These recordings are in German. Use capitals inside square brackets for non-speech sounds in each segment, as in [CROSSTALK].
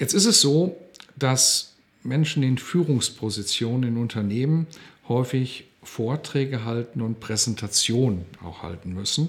Jetzt ist es so, dass Menschen in Führungspositionen in Unternehmen häufig Vorträge halten und Präsentationen auch halten müssen.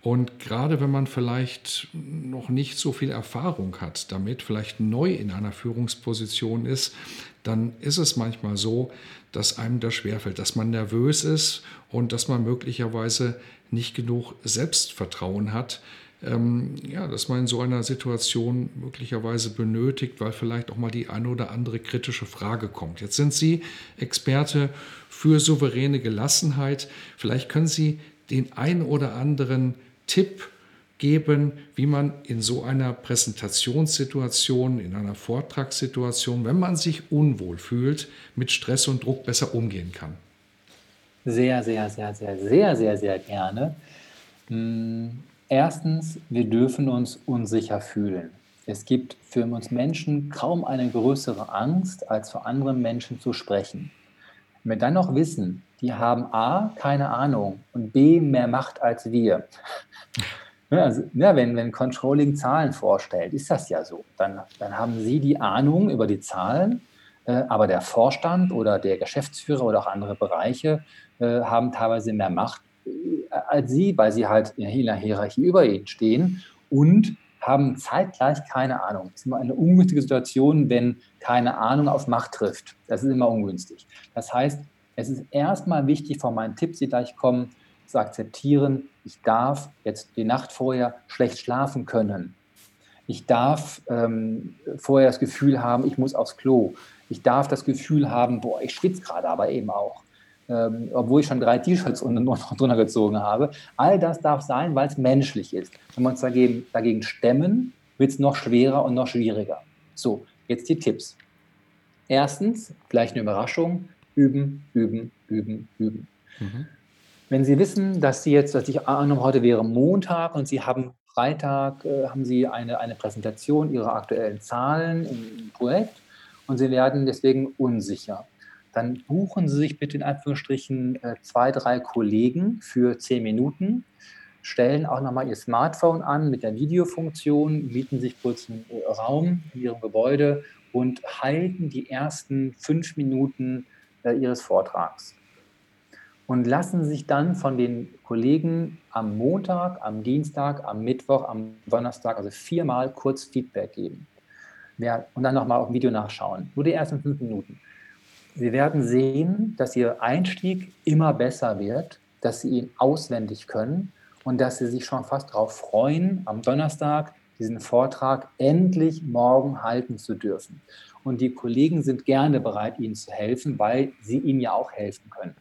Und gerade wenn man vielleicht noch nicht so viel Erfahrung hat damit, vielleicht neu in einer Führungsposition ist, dann ist es manchmal so, dass einem das schwerfällt, dass man nervös ist und dass man möglicherweise nicht genug Selbstvertrauen hat, ähm, ja, dass man in so einer Situation möglicherweise benötigt, weil vielleicht auch mal die eine oder andere kritische Frage kommt. Jetzt sind Sie Experte für souveräne Gelassenheit. Vielleicht können Sie den ein oder anderen Tipp geben, wie man in so einer Präsentationssituation, in einer Vortragssituation, wenn man sich unwohl fühlt, mit Stress und Druck besser umgehen kann. Sehr, sehr, sehr, sehr, sehr, sehr, sehr gerne. Hm, Erstens, wir dürfen uns unsicher fühlen. Es gibt für uns Menschen kaum eine größere Angst, als vor anderen Menschen zu sprechen. Wenn wir dann noch wissen, die haben A, keine Ahnung und B, mehr Macht als wir. [LAUGHS] Also, ja, wenn, wenn Controlling Zahlen vorstellt, ist das ja so. Dann, dann haben Sie die Ahnung über die Zahlen, äh, aber der Vorstand oder der Geschäftsführer oder auch andere Bereiche äh, haben teilweise mehr Macht als sie, weil sie halt in der Hierarchie über ihnen stehen und haben zeitgleich keine Ahnung. Es ist immer eine ungünstige Situation, wenn keine Ahnung auf Macht trifft. Das ist immer ungünstig. Das heißt, es ist erstmal wichtig, von meinen Tipps, die gleich kommen, zu akzeptieren, ich darf jetzt die Nacht vorher schlecht schlafen können. Ich darf ähm, vorher das Gefühl haben, ich muss aufs Klo. Ich darf das Gefühl haben, boah, ich schwitze gerade aber eben auch ähm, obwohl ich schon drei T-Shirts [LAUGHS] drunter gezogen habe. All das darf sein, weil es menschlich ist. Wenn wir uns dagegen, dagegen stemmen, wird es noch schwerer und noch schwieriger. So, jetzt die Tipps. Erstens, gleich eine Überraschung, üben, üben, üben, üben. Mhm. Wenn Sie wissen, dass Sie jetzt, dass ich angenommen, heute wäre Montag und Sie haben Freitag, äh, haben Sie eine, eine Präsentation Ihrer aktuellen Zahlen im Projekt und Sie werden deswegen unsicher dann buchen Sie sich bitte in Anführungsstrichen äh, zwei, drei Kollegen für zehn Minuten, stellen auch nochmal Ihr Smartphone an mit der Videofunktion, mieten sich kurz einen äh, Raum in Ihrem Gebäude und halten die ersten fünf Minuten äh, Ihres Vortrags. Und lassen sich dann von den Kollegen am Montag, am Dienstag, am Mittwoch, am Donnerstag, also viermal kurz Feedback geben. und dann nochmal auf dem Video nachschauen. Nur die ersten fünf Minuten. Sie werden sehen, dass Ihr Einstieg immer besser wird, dass Sie ihn auswendig können und dass Sie sich schon fast darauf freuen, am Donnerstag diesen Vortrag endlich morgen halten zu dürfen. Und die Kollegen sind gerne bereit, Ihnen zu helfen, weil Sie Ihnen ja auch helfen können.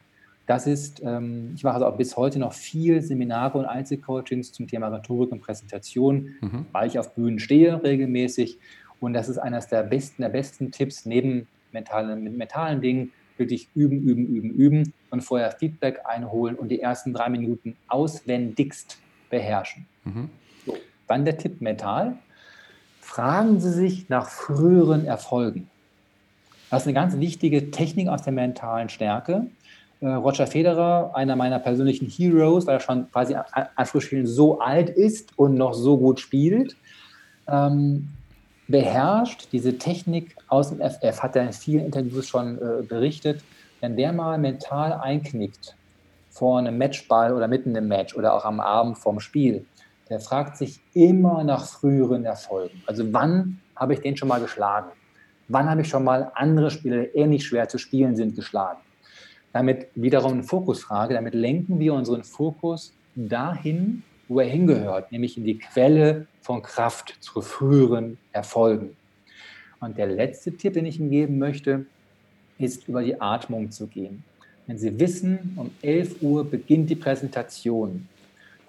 Das ist, ähm, ich mache also auch bis heute noch viel Seminare und Einzelcoachings zum Thema Rhetorik und Präsentation, mhm. weil ich auf Bühnen stehe regelmäßig. Und das ist eines der besten, der besten Tipps neben mentalen, mit mentalen Dingen wirklich üben, üben, üben, üben und vorher Feedback einholen und die ersten drei Minuten auswendigst beherrschen. Mhm. So, dann der Tipp mental. Fragen Sie sich nach früheren Erfolgen. Das ist eine ganz wichtige Technik aus der mentalen Stärke. Äh, Roger Federer, einer meiner persönlichen Heroes, weil er schon quasi an so alt ist und noch so gut spielt, ähm, beherrscht diese Technik aus dem FF, hat er in vielen Interviews schon äh, berichtet, wenn der mal mental einknickt vor einem Matchball oder mitten im Match oder auch am Abend vorm Spiel, der fragt sich immer nach früheren Erfolgen. Also wann habe ich den schon mal geschlagen? Wann habe ich schon mal andere Spieler, die ähnlich schwer zu spielen sind, geschlagen? Damit wiederum eine Fokusfrage, damit lenken wir unseren Fokus dahin, wo er hingehört, nämlich in die Quelle von Kraft zu früheren Erfolgen. Und der letzte Tipp, den ich Ihnen geben möchte, ist über die Atmung zu gehen. Wenn Sie wissen, um 11 Uhr beginnt die Präsentation,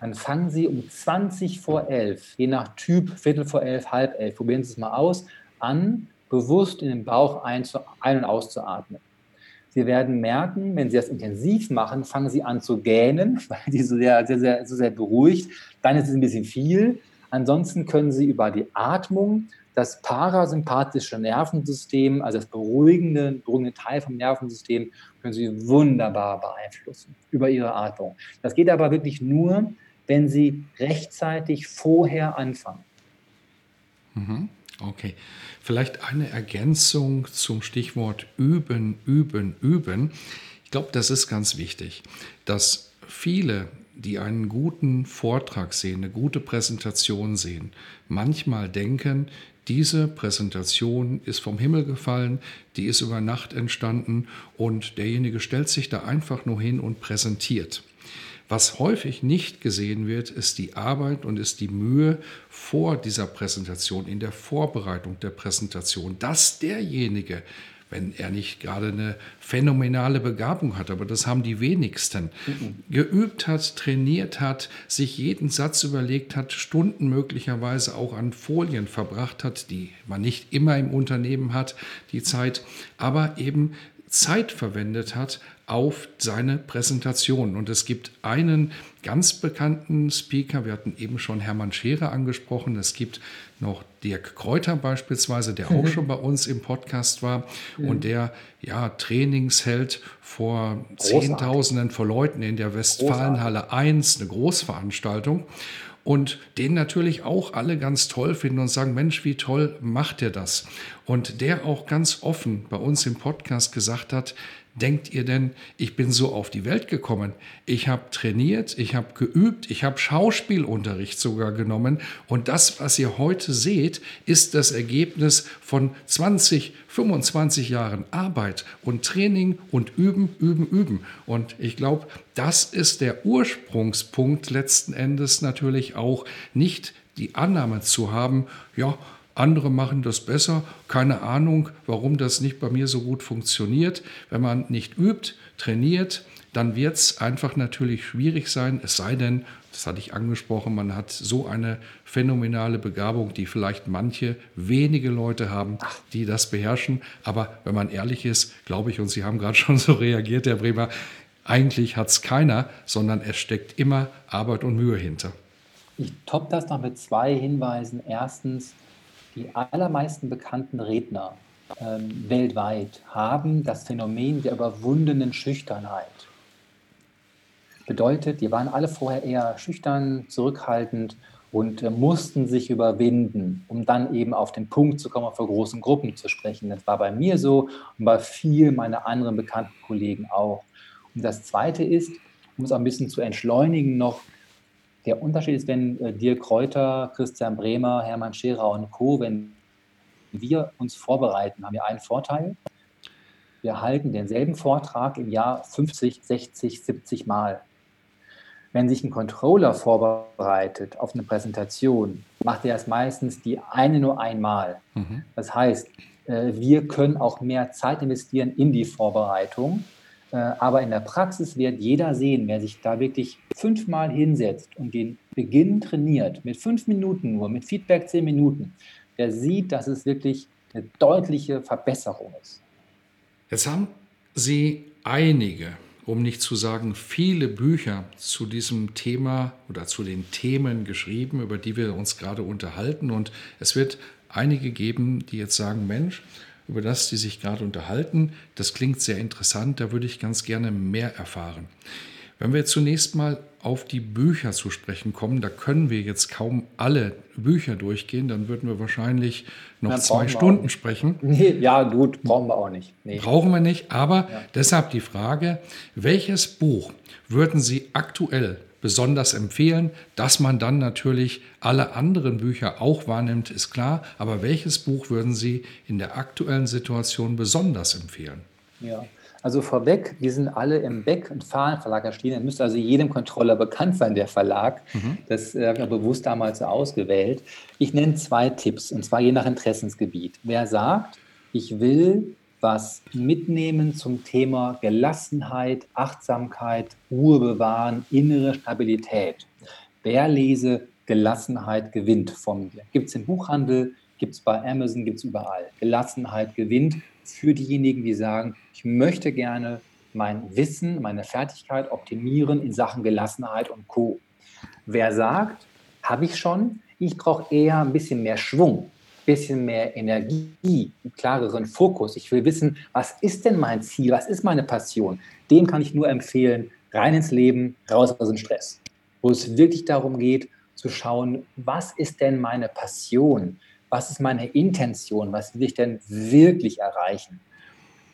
dann fangen Sie um 20 vor 11, je nach Typ, Viertel vor 11, halb 11, probieren Sie es mal aus, an, bewusst in den Bauch ein, ein- und auszuatmen. Sie werden merken, wenn Sie das intensiv machen, fangen Sie an zu gähnen, [LAUGHS] weil die so sehr, sehr, sehr, so sehr beruhigt. Dann ist es ein bisschen viel. Ansonsten können Sie über die Atmung das parasympathische Nervensystem, also das beruhigende, beruhigende Teil vom Nervensystem, können Sie wunderbar beeinflussen über Ihre Atmung. Das geht aber wirklich nur, wenn Sie rechtzeitig vorher anfangen. Mhm. Okay. Vielleicht eine Ergänzung zum Stichwort üben, üben, üben. Ich glaube, das ist ganz wichtig, dass viele, die einen guten Vortrag sehen, eine gute Präsentation sehen, manchmal denken, diese Präsentation ist vom Himmel gefallen, die ist über Nacht entstanden und derjenige stellt sich da einfach nur hin und präsentiert. Was häufig nicht gesehen wird, ist die Arbeit und ist die Mühe vor dieser Präsentation, in der Vorbereitung der Präsentation, dass derjenige, wenn er nicht gerade eine phänomenale Begabung hat, aber das haben die wenigsten, geübt hat, trainiert hat, sich jeden Satz überlegt hat, Stunden möglicherweise auch an Folien verbracht hat, die man nicht immer im Unternehmen hat, die Zeit, aber eben Zeit verwendet hat auf seine Präsentation. Und es gibt einen ganz bekannten Speaker, wir hatten eben schon Hermann Scherer angesprochen, es gibt noch Dirk Kräuter beispielsweise, der auch schon bei uns im Podcast war und der ja Trainings hält vor Großartig. Zehntausenden von Leuten in der Westfalenhalle 1, eine Großveranstaltung und den natürlich auch alle ganz toll finden und sagen, Mensch, wie toll macht er das? Und der auch ganz offen bei uns im Podcast gesagt hat, denkt ihr denn, ich bin so auf die Welt gekommen? Ich habe trainiert, ich habe geübt, ich habe Schauspielunterricht sogar genommen und das, was ihr heute seht, ist das Ergebnis von 20, 25 Jahren Arbeit und Training und Üben, Üben, Üben. Und ich glaube, das ist der Ursprungspunkt letzten Endes natürlich auch nicht die Annahme zu haben, ja, andere machen das besser, keine Ahnung, warum das nicht bei mir so gut funktioniert. Wenn man nicht übt, trainiert, dann wird es einfach natürlich schwierig sein, es sei denn, das hatte ich angesprochen, man hat so eine phänomenale Begabung, die vielleicht manche wenige Leute haben, die das beherrschen. Aber wenn man ehrlich ist, glaube ich, und Sie haben gerade [LAUGHS] schon so reagiert, Herr Bremer, eigentlich hat es keiner, sondern es steckt immer Arbeit und Mühe hinter. Ich top das noch mit zwei Hinweisen. Erstens, die allermeisten bekannten Redner ähm, weltweit haben das Phänomen der überwundenen Schüchternheit. Bedeutet, die waren alle vorher eher schüchtern, zurückhaltend und äh, mussten sich überwinden, um dann eben auf den Punkt zu kommen, vor großen Gruppen zu sprechen. Das war bei mir so und bei vielen meiner anderen bekannten Kollegen auch. Und das Zweite ist, um es auch ein bisschen zu entschleunigen noch, der Unterschied ist, wenn äh, Dirk Kräuter, Christian Bremer, Hermann Scherer und Co., wenn wir uns vorbereiten, haben wir einen Vorteil. Wir halten denselben Vortrag im Jahr 50, 60, 70 Mal. Wenn sich ein Controller vorbereitet auf eine Präsentation, macht er es meistens die eine nur einmal. Mhm. Das heißt, äh, wir können auch mehr Zeit investieren in die Vorbereitung. Äh, Aber in der Praxis wird jeder sehen, wer sich da wirklich fünfmal hinsetzt und den Beginn trainiert, mit fünf Minuten nur, mit Feedback zehn Minuten, der sieht, dass es wirklich eine deutliche Verbesserung ist. Jetzt haben Sie einige, um nicht zu sagen viele Bücher zu diesem Thema oder zu den Themen geschrieben, über die wir uns gerade unterhalten. Und es wird einige geben, die jetzt sagen, Mensch, über das die sich gerade unterhalten, das klingt sehr interessant, da würde ich ganz gerne mehr erfahren. Wenn wir zunächst mal auf die Bücher zu sprechen kommen, da können wir jetzt kaum alle Bücher durchgehen, dann würden wir wahrscheinlich noch Na, zwei Stunden sprechen. Nee, ja, gut, brauchen wir auch nicht. Nee. Brauchen wir nicht, aber deshalb die Frage, welches Buch würden Sie aktuell besonders empfehlen, dass man dann natürlich alle anderen Bücher auch wahrnimmt, ist klar, aber welches Buch würden Sie in der aktuellen Situation besonders empfehlen? Ja, also vorweg, wir sind alle im Beck- und Fahlen Verlag erschienen. Das müsste also jedem Controller bekannt sein, der Verlag. Das äh, habe ich auch bewusst damals so ausgewählt. Ich nenne zwei Tipps, und zwar je nach Interessensgebiet. Wer sagt, ich will was mitnehmen zum Thema Gelassenheit, Achtsamkeit, Ruhe bewahren, innere Stabilität, Wer lese, Gelassenheit gewinnt von mir. Gibt es im Buchhandel, gibt es bei Amazon, gibt es überall. Gelassenheit gewinnt für diejenigen, die sagen, ich möchte gerne mein Wissen, meine Fertigkeit optimieren in Sachen Gelassenheit und Co. Wer sagt, habe ich schon, ich brauche eher ein bisschen mehr Schwung, bisschen mehr Energie, einen klareren Fokus. Ich will wissen, was ist denn mein Ziel, was ist meine Passion? Dem kann ich nur empfehlen, rein ins Leben, raus aus dem Stress. Wo es wirklich darum geht, zu schauen, was ist denn meine Passion? Was ist meine Intention? Was will ich denn wirklich erreichen?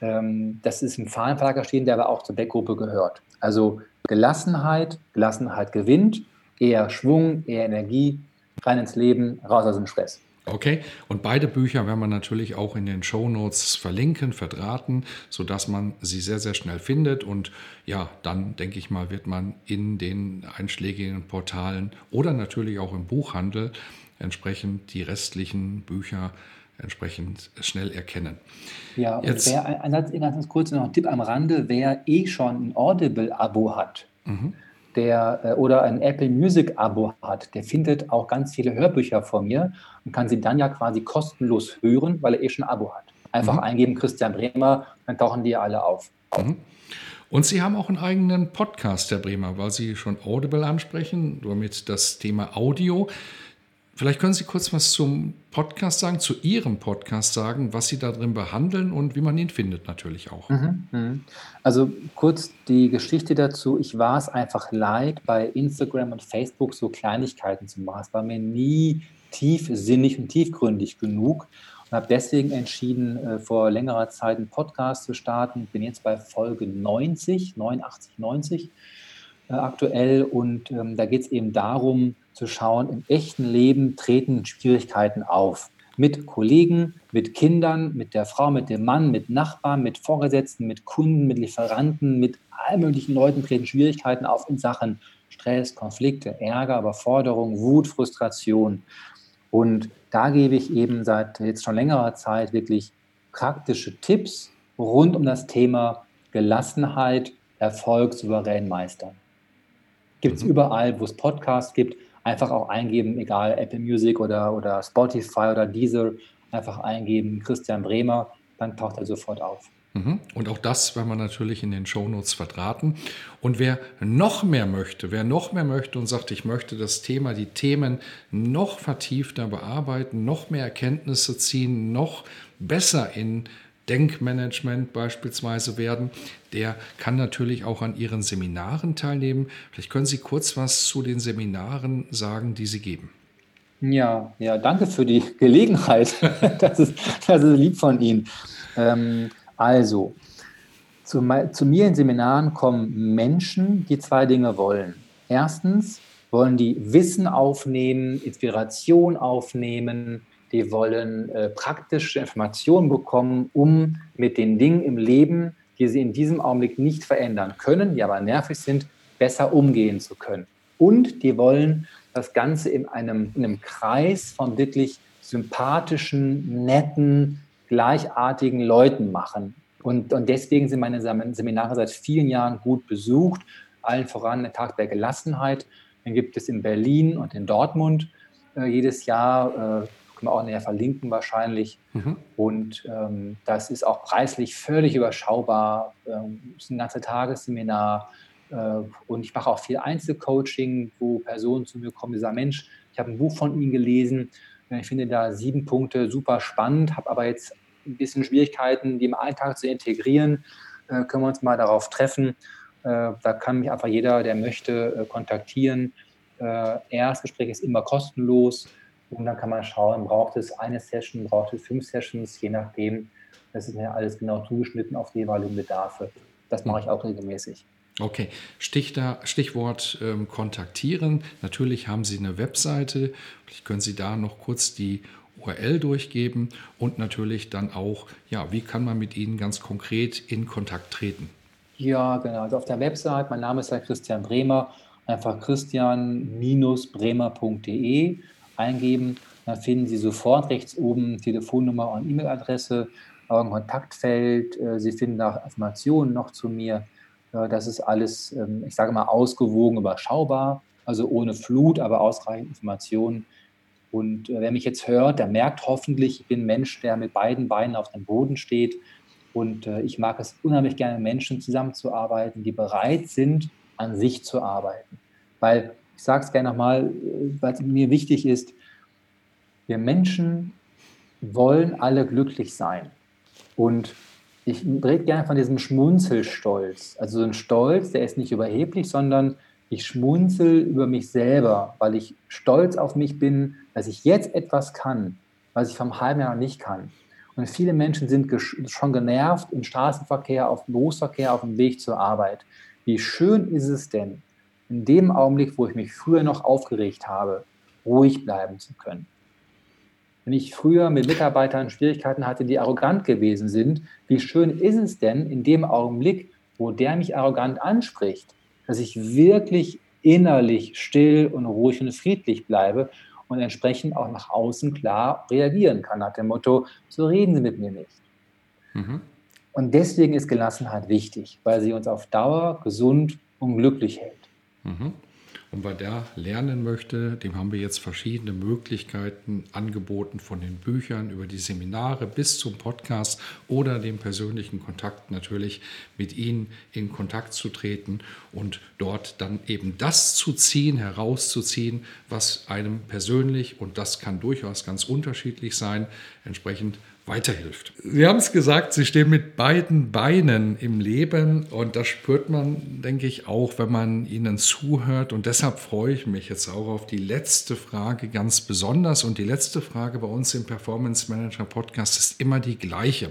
Ähm, das ist ein Fahlenverlag erschienen, der aber auch zur Deckgruppe gehört. Also Gelassenheit, Gelassenheit gewinnt, eher Schwung, eher Energie, rein ins Leben, raus aus dem Stress. Okay, und beide Bücher werden wir natürlich auch in den Show Notes verlinken, verdrahten, sodass man sie sehr, sehr schnell findet. Und ja, dann denke ich mal, wird man in den einschlägigen Portalen oder natürlich auch im Buchhandel entsprechend die restlichen Bücher entsprechend schnell erkennen. Ja, Jetzt, wer, ein, ein, ganz kurz noch ein Tipp am Rande, wer eh schon ein Audible-Abo hat, mhm. Der äh, oder ein Apple Music-Abo hat, der findet auch ganz viele Hörbücher von mir und kann sie dann ja quasi kostenlos hören, weil er eh schon ein Abo hat. Einfach mhm. eingeben Christian Bremer, dann tauchen die alle auf. Mhm. Und Sie haben auch einen eigenen Podcast, Herr Bremer, weil Sie schon Audible ansprechen, damit das Thema Audio. Vielleicht können Sie kurz was zum Podcast sagen, zu Ihrem Podcast sagen, was Sie da drin behandeln und wie man ihn findet natürlich auch. Mhm, mhm. Also kurz die Geschichte dazu. Ich war es einfach leid, bei Instagram und Facebook so Kleinigkeiten zu machen. Es war mir nie tiefsinnig und tiefgründig genug und habe deswegen entschieden, äh, vor längerer Zeit einen Podcast zu starten. Bin jetzt bei Folge 90, 89, 90 äh, aktuell und ähm, da geht es eben darum, zu schauen, im echten Leben treten Schwierigkeiten auf. Mit Kollegen, mit Kindern, mit der Frau, mit dem Mann, mit Nachbarn, mit Vorgesetzten, mit Kunden, mit Lieferanten, mit allen möglichen Leuten treten Schwierigkeiten auf in Sachen Stress, Konflikte, Ärger, Überforderung, Wut, Frustration. Und da gebe ich eben seit jetzt schon längerer Zeit wirklich praktische Tipps rund um das Thema Gelassenheit, Erfolg souverän meistern. Gibt es mhm. überall, wo es Podcasts gibt, einfach auch eingeben, egal Apple Music oder, oder Spotify oder Deezer, einfach eingeben Christian Bremer, dann taucht er sofort auf. Mhm. Und auch das werden wir natürlich in den Shownotes verdrahten. Und wer noch mehr möchte, wer noch mehr möchte und sagt, ich möchte das Thema, die Themen noch vertiefter bearbeiten, noch mehr Erkenntnisse ziehen, noch besser in Denkmanagement beispielsweise werden, der kann natürlich auch an Ihren Seminaren teilnehmen. Vielleicht können Sie kurz was zu den Seminaren sagen, die Sie geben. Ja, ja, danke für die Gelegenheit. [LAUGHS] das, ist, das ist lieb von Ihnen. Ähm, also, zu, zu mir in Seminaren kommen Menschen, die zwei Dinge wollen. Erstens wollen die Wissen aufnehmen, Inspiration aufnehmen, die wollen äh, praktische Informationen bekommen, um mit den Dingen im Leben, die sie in diesem Augenblick nicht verändern können, die aber nervig sind, besser umgehen zu können. Und die wollen das Ganze in einem, in einem Kreis von wirklich sympathischen, netten, gleichartigen Leuten machen. Und, und deswegen sind meine Seminare seit vielen Jahren gut besucht, allen voran der Tag der Gelassenheit. Den gibt es in Berlin und in Dortmund äh, jedes Jahr. Äh, können wir auch näher verlinken wahrscheinlich. Mhm. Und ähm, das ist auch preislich völlig überschaubar. Ähm, ist ein ganzes Tagesseminar. Äh, und ich mache auch viel Einzelcoaching, wo Personen zu mir kommen, die sagen, Mensch, ich habe ein Buch von Ihnen gelesen. Ich finde da sieben Punkte super spannend, habe aber jetzt ein bisschen Schwierigkeiten, die im Alltag zu integrieren. Äh, können wir uns mal darauf treffen. Äh, da kann mich einfach jeder, der möchte, äh, kontaktieren. Äh, Erstgespräch ist immer kostenlos. Und dann kann man schauen, braucht es eine Session, braucht es fünf Sessions, je nachdem. Das ist ja alles genau zugeschnitten auf die jeweiligen Bedarfe. Das mache ich auch regelmäßig. Okay, Stichwort ähm, kontaktieren. Natürlich haben Sie eine Webseite. Vielleicht können Sie da noch kurz die URL durchgeben und natürlich dann auch, ja, wie kann man mit Ihnen ganz konkret in Kontakt treten? Ja, genau. Also auf der Website, mein Name ist ja Christian Bremer, einfach christian-bremer.de eingeben. Dann finden Sie sofort rechts oben Telefonnummer und E-Mail-Adresse, ein Kontaktfeld. Äh, Sie finden da Informationen noch zu mir. Das ist alles, ähm, ich sage mal, ausgewogen, überschaubar. also ohne Flut, aber ausreichend Informationen. Und äh, wer mich jetzt hört, der merkt hoffentlich, ich bin ein Mensch, der mit beiden Beinen auf dem Boden steht. Und äh, ich mag es unheimlich gerne, mit Menschen zusammenzuarbeiten, die bereit sind, an sich zu arbeiten. Weil, ich sage es gerne nochmal, äh, was mir wichtig ist, wir Menschen wollen alle glücklich sein. Und ich rede gerne von diesem Schmunzelstolz. Also so ein Stolz, der ist nicht überheblich, sondern ich schmunzel über mich selber, weil ich stolz auf mich bin, dass ich jetzt etwas kann, was ich vom halben Jahr noch nicht kann. Und viele Menschen sind schon genervt im Straßenverkehr, auf dem Berufsverkehr, auf dem Weg zur Arbeit. Wie schön ist es denn, in dem Augenblick, wo ich mich früher noch aufgeregt habe, ruhig bleiben zu können. Wenn ich früher mit Mitarbeitern Schwierigkeiten hatte, die arrogant gewesen sind, wie schön ist es denn in dem Augenblick, wo der mich arrogant anspricht, dass ich wirklich innerlich still und ruhig und friedlich bleibe und entsprechend auch nach außen klar reagieren kann, nach dem Motto, so reden Sie mit mir nicht. Mhm. Und deswegen ist Gelassenheit wichtig, weil sie uns auf Dauer gesund und glücklich hält. Mhm. Und wer da lernen möchte, dem haben wir jetzt verschiedene Möglichkeiten angeboten, von den Büchern über die Seminare bis zum Podcast oder dem persönlichen Kontakt natürlich mit Ihnen in Kontakt zu treten und dort dann eben das zu ziehen, herauszuziehen, was einem persönlich, und das kann durchaus ganz unterschiedlich sein, entsprechend weiterhilft. Sie haben es gesagt, Sie stehen mit beiden Beinen im Leben und das spürt man, denke ich, auch, wenn man Ihnen zuhört. Und deshalb freue ich mich jetzt auch auf die letzte Frage ganz besonders. Und die letzte Frage bei uns im Performance Manager Podcast ist immer die gleiche.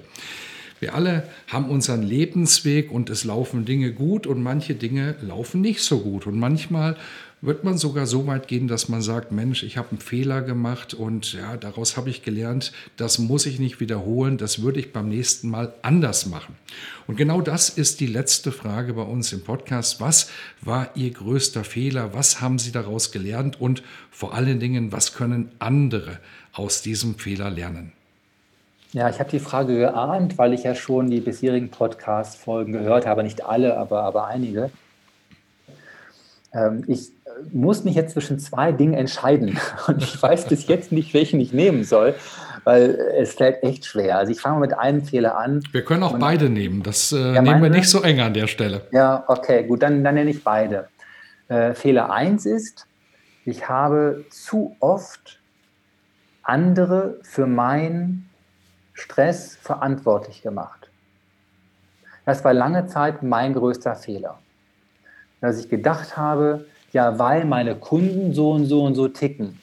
Wir alle haben unseren Lebensweg und es laufen Dinge gut und manche Dinge laufen nicht so gut. Und manchmal wird man sogar so weit gehen, dass man sagt, Mensch, ich habe einen Fehler gemacht und ja, daraus habe ich gelernt, das muss ich nicht wiederholen, das würde ich beim nächsten Mal anders machen. Und genau das ist die letzte Frage bei uns im Podcast. Was war Ihr größter Fehler? Was haben Sie daraus gelernt? Und vor allen Dingen, was können andere aus diesem Fehler lernen? Ja, ich habe die Frage geahnt, weil ich ja schon die bisherigen Podcast-Folgen gehört habe. Nicht alle, aber, aber einige. Ähm, ich muss mich jetzt zwischen zwei Dingen entscheiden. [LAUGHS] Und ich weiß bis jetzt nicht, welchen ich nehmen soll, weil es fällt echt schwer. Also ich fange mit einem Fehler an. Wir können auch beide nehmen. Das äh, ja, nehmen wir nicht so eng an der Stelle. Ja, okay, gut, dann, dann nenne ich beide. Äh, Fehler 1 ist, ich habe zu oft andere für meinen Stress verantwortlich gemacht. Das war lange Zeit mein größter Fehler. Dass ich gedacht habe, ja, weil meine Kunden so und so und so ticken,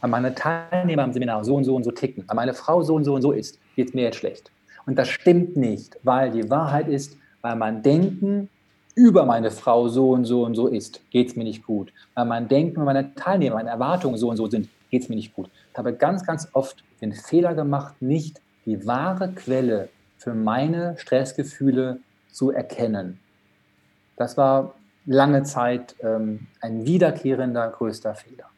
weil meine Teilnehmer im Seminar so und so und so ticken, weil meine Frau so und so und so ist, geht es mir jetzt schlecht. Und das stimmt nicht, weil die Wahrheit ist, weil mein Denken über meine Frau so und so und so ist, geht es mir nicht gut. Weil mein Denken und meine Teilnehmer, meine Erwartungen so und so sind, geht es mir nicht gut. Ich habe ganz, ganz oft den Fehler gemacht, nicht die wahre Quelle für meine Stressgefühle zu erkennen. Das war lange Zeit ähm, ein wiederkehrender größter Fehler.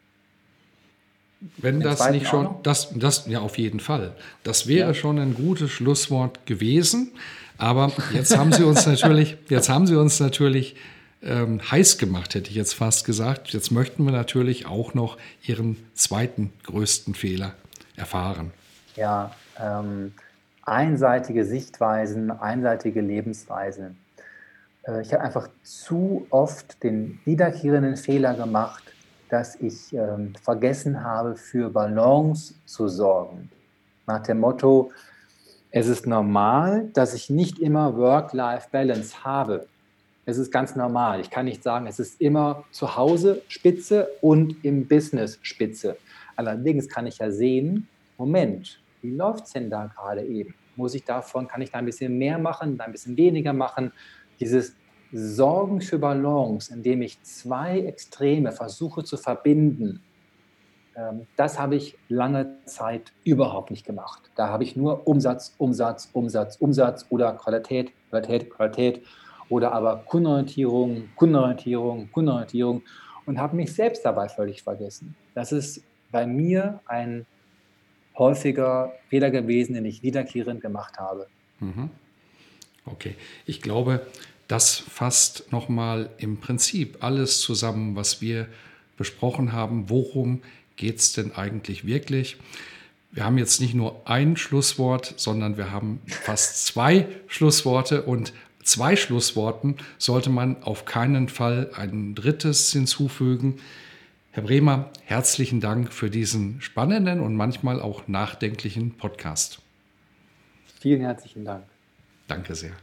Wenn das nicht schon, das, das, ja, auf jeden Fall. Das wäre ja. schon ein gutes Schlusswort gewesen. Aber jetzt haben Sie uns [LAUGHS] natürlich, jetzt haben Sie uns natürlich ähm, heiß gemacht, hätte ich jetzt fast gesagt. Jetzt möchten wir natürlich auch noch Ihren zweiten größten Fehler erfahren. Ja, ähm, einseitige Sichtweisen, einseitige Lebensweisen. Äh, ich habe einfach zu oft den wiederkehrenden Fehler gemacht, dass ich ähm, vergessen habe, für Balance zu sorgen. Nach dem Motto, es ist normal, dass ich nicht immer Work-Life-Balance habe. Es ist ganz normal. Ich kann nicht sagen, es ist immer zu Hause Spitze und im Business Spitze. Allerdings kann ich ja sehen, Moment, wie läuft es denn da gerade eben? Muss ich davon, kann ich da ein bisschen mehr machen, ein bisschen weniger machen? dieses Sorgen für Balance, indem ich zwei Extreme versuche zu verbinden, ähm, das habe ich lange Zeit überhaupt nicht gemacht. Da habe ich nur Umsatz, Umsatz, Umsatz, Umsatz oder Qualität, Qualität, Qualität oder aber Kundenorientierung, Kundenorientierung, Kundenorientierung und habe mich selbst dabei völlig vergessen. Das ist bei mir ein häufiger Fehler gewesen, den ich wiederkehrend gemacht habe. Mhm. Okay, ich glaube, das fasst nochmal im Prinzip alles zusammen, was wir besprochen haben, worum geht es denn eigentlich wirklich. Wir haben jetzt nicht nur ein Schlusswort, sondern wir haben fast [LAUGHS] zwei Schlussworte und zwei Schlussworten sollte man auf keinen Fall ein drittes hinzufügen. Herr Bremer, herzlichen Dank für diesen spannenden und manchmal auch nachdenklichen Podcast. Vielen herzlichen Dank. Danke sehr.